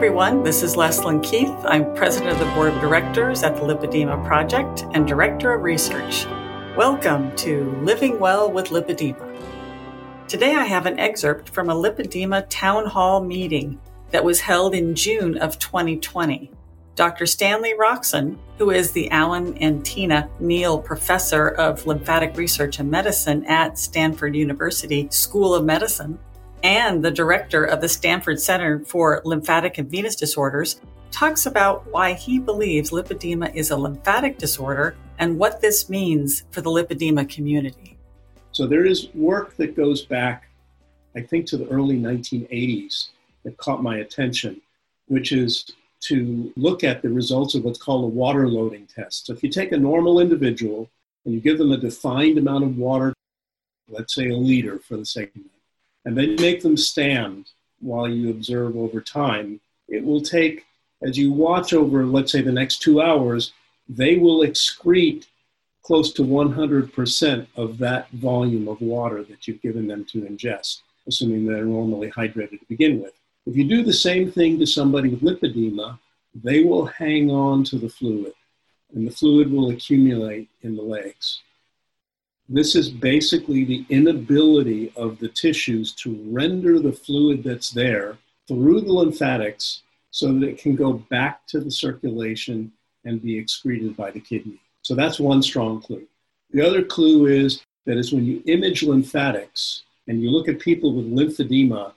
everyone. This is Leslyn Keith. I'm president of the board of directors at the Lipedema Project and director of research. Welcome to Living Well with Lipedema. Today I have an excerpt from a Lipedema town hall meeting that was held in June of 2020. Dr. Stanley Rockson, who is the Alan and Tina Neal Professor of Lymphatic Research and Medicine at Stanford University School of Medicine, and the director of the Stanford Center for Lymphatic and Venous Disorders, talks about why he believes lipedema is a lymphatic disorder and what this means for the lipedema community. So there is work that goes back, I think, to the early 1980s that caught my attention, which is to look at the results of what's called a water loading test. So if you take a normal individual and you give them a defined amount of water, let's say a liter for the sake of and then make them stand while you observe over time. It will take, as you watch over, let's say, the next two hours, they will excrete close to 100% of that volume of water that you've given them to ingest, assuming they're normally hydrated to begin with. If you do the same thing to somebody with lipedema, they will hang on to the fluid, and the fluid will accumulate in the legs. This is basically the inability of the tissues to render the fluid that's there through the lymphatics so that it can go back to the circulation and be excreted by the kidney. So that's one strong clue. The other clue is that is when you image lymphatics and you look at people with lymphedema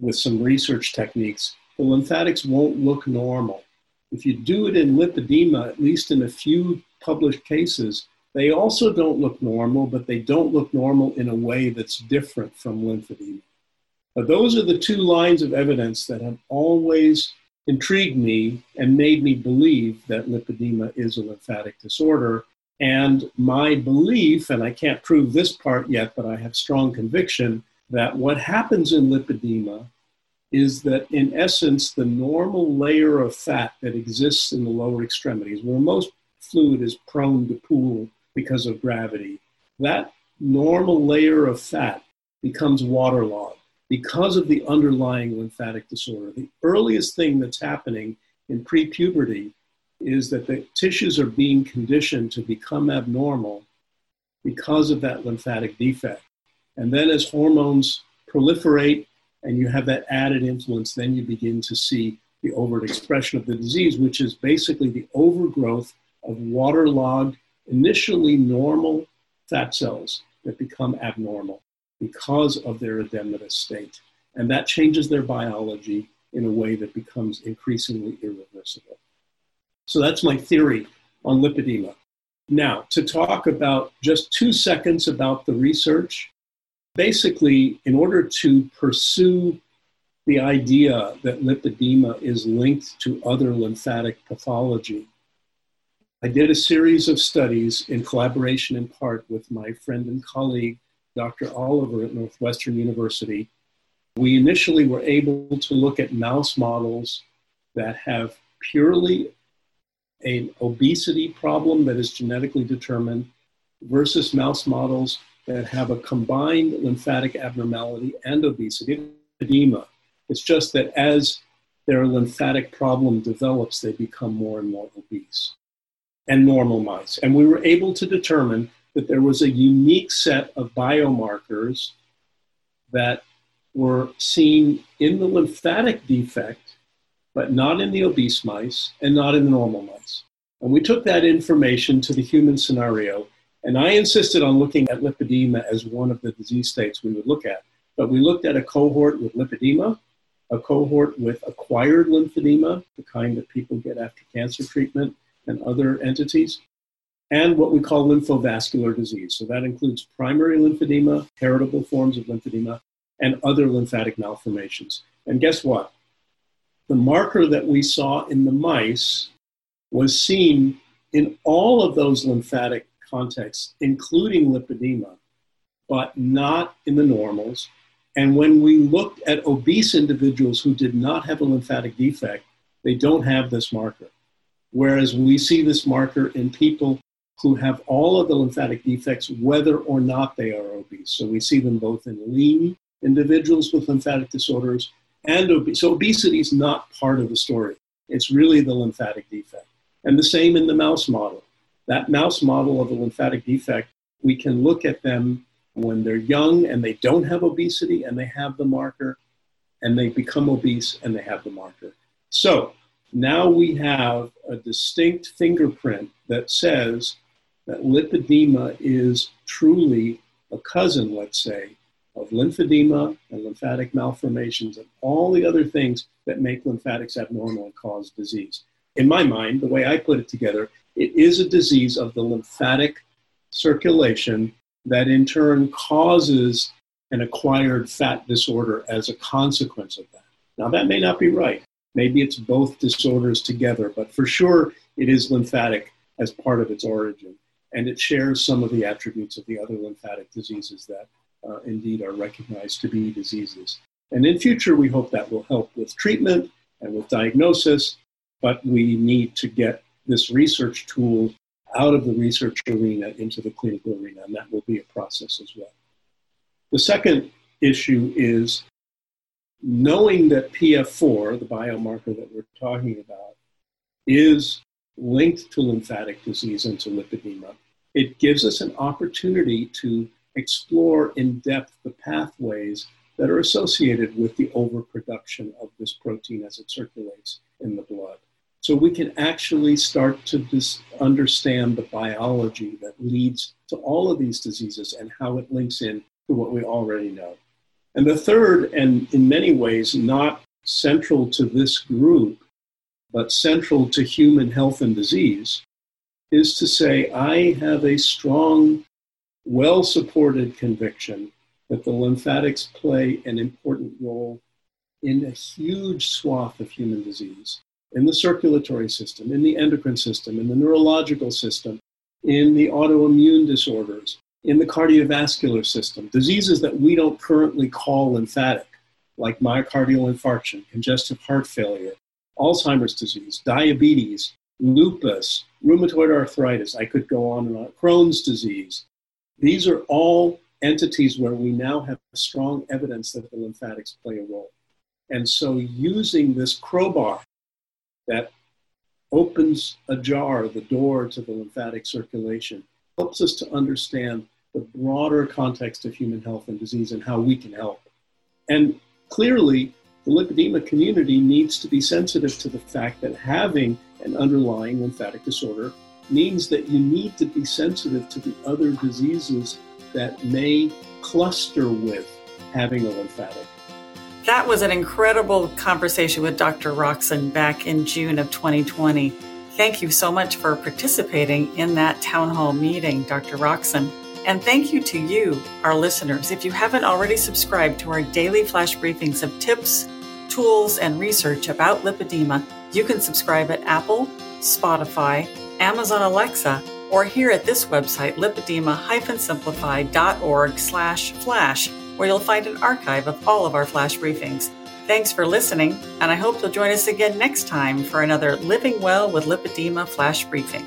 with some research techniques, the lymphatics won't look normal. If you do it in lipedema, at least in a few published cases, they also don't look normal, but they don't look normal in a way that's different from lymphedema. But those are the two lines of evidence that have always intrigued me and made me believe that lipedema is a lymphatic disorder. And my belief, and I can't prove this part yet, but I have strong conviction that what happens in lipedema is that, in essence, the normal layer of fat that exists in the lower extremities, where most fluid is prone to pool because of gravity. That normal layer of fat becomes waterlogged because of the underlying lymphatic disorder. The earliest thing that's happening in pre-puberty is that the tissues are being conditioned to become abnormal because of that lymphatic defect. And then as hormones proliferate and you have that added influence, then you begin to see the overt expression of the disease, which is basically the overgrowth of waterlogged initially normal fat cells that become abnormal because of their edematous state. And that changes their biology in a way that becomes increasingly irreversible. So that's my theory on lipedema. Now, to talk about just two seconds about the research, basically, in order to pursue the idea that lipedema is linked to other lymphatic pathology, I did a series of studies in collaboration in part with my friend and colleague, Dr. Oliver at Northwestern University. We initially were able to look at mouse models that have purely an obesity problem that is genetically determined versus mouse models that have a combined lymphatic abnormality and obesity, edema. It's just that as their lymphatic problem develops, they become more and more obese and normal mice. And we were able to determine that there was a unique set of biomarkers that were seen in the lymphatic defect, but not in the obese mice and not in the normal mice. And we took that information to the human scenario, and I insisted on looking at lipedema as one of the disease states we would look at. But we looked at a cohort with lipedema, a cohort with acquired lymphedema, the kind that people get after cancer treatment, and other entities, and what we call lymphovascular disease. So that includes primary lymphedema, heritable forms of lymphedema, and other lymphatic malformations. And guess what? The marker that we saw in the mice was seen in all of those lymphatic contexts, including lipedema, but not in the normals. And when we looked at obese individuals who did not have a lymphatic defect, they don't have this marker. Whereas we see this marker in people who have all of the lymphatic defects, whether or not they are obese. So we see them both in lean individuals with lymphatic disorders and obese. so obesity is not part of the story. It's really the lymphatic defect. And the same in the mouse model. That mouse model of a lymphatic defect, we can look at them when they're young and they don't have obesity and they have the marker, and they become obese and they have the marker. So now we have a distinct fingerprint that says that lipedema is truly a cousin, let's say, of lymphedema and lymphatic malformations and all the other things that make lymphatics abnormal and cause disease. In my mind, the way I put it together, it is a disease of the lymphatic circulation that in turn causes an acquired fat disorder as a consequence of that. Now, that may not be right. Maybe it's both disorders together, but for sure it is lymphatic as part of its origin. And it shares some of the attributes of the other lymphatic diseases that uh, indeed are recognized to be diseases. And in future, we hope that will help with treatment and with diagnosis, but we need to get this research tool out of the research arena into the clinical arena, and that will be a process as well. The second issue is knowing that PF4, the biomarker that we're talking about, is linked to lymphatic disease and to lipedema, it gives us an opportunity to explore in depth the pathways that are associated with the overproduction of this protein as it circulates in the blood. So we can actually start to dis- understand the biology that leads to all of these diseases and how it links in to what we already know. And the third, and in many ways not central to this group, but central to human health and disease, is to say, I have a strong, well supported conviction that the lymphatics play an important role in a huge swath of human disease in the circulatory system, in the endocrine system, in the neurological system, in the autoimmune disorders, in the cardiovascular system, diseases that we don't currently call lymphatic, like myocardial infarction, congestive heart failure, Alzheimer's disease, diabetes, lupus, rheumatoid arthritis. I could go on and on. Crohn's disease. These are all entities where we now have strong evidence that the lymphatics play a role. And so, using this crowbar that opens ajar the door to the lymphatic circulation helps us to understand the broader context of human health and disease and how we can help. And clearly, the lipedema community needs to be sensitive to the fact that having an underlying lymphatic disorder means that you need to be sensitive to the other diseases that may cluster with having a lymphatic. That was an incredible conversation with Dr. Rockson back in June of 2020. Thank you so much for participating in that town hall meeting, Dr. Rockson. And thank you to you, our listeners. If you haven't already subscribed to our daily flash briefings of tips, tools, and research about lipedema, you can subscribe at Apple, Spotify, Amazon Alexa, or here at this website, lipedema-simplified.org slash flash, where you'll find an archive of all of our flash briefings. Thanks for listening, and I hope you'll join us again next time for another Living Well with Lipedema flash briefing.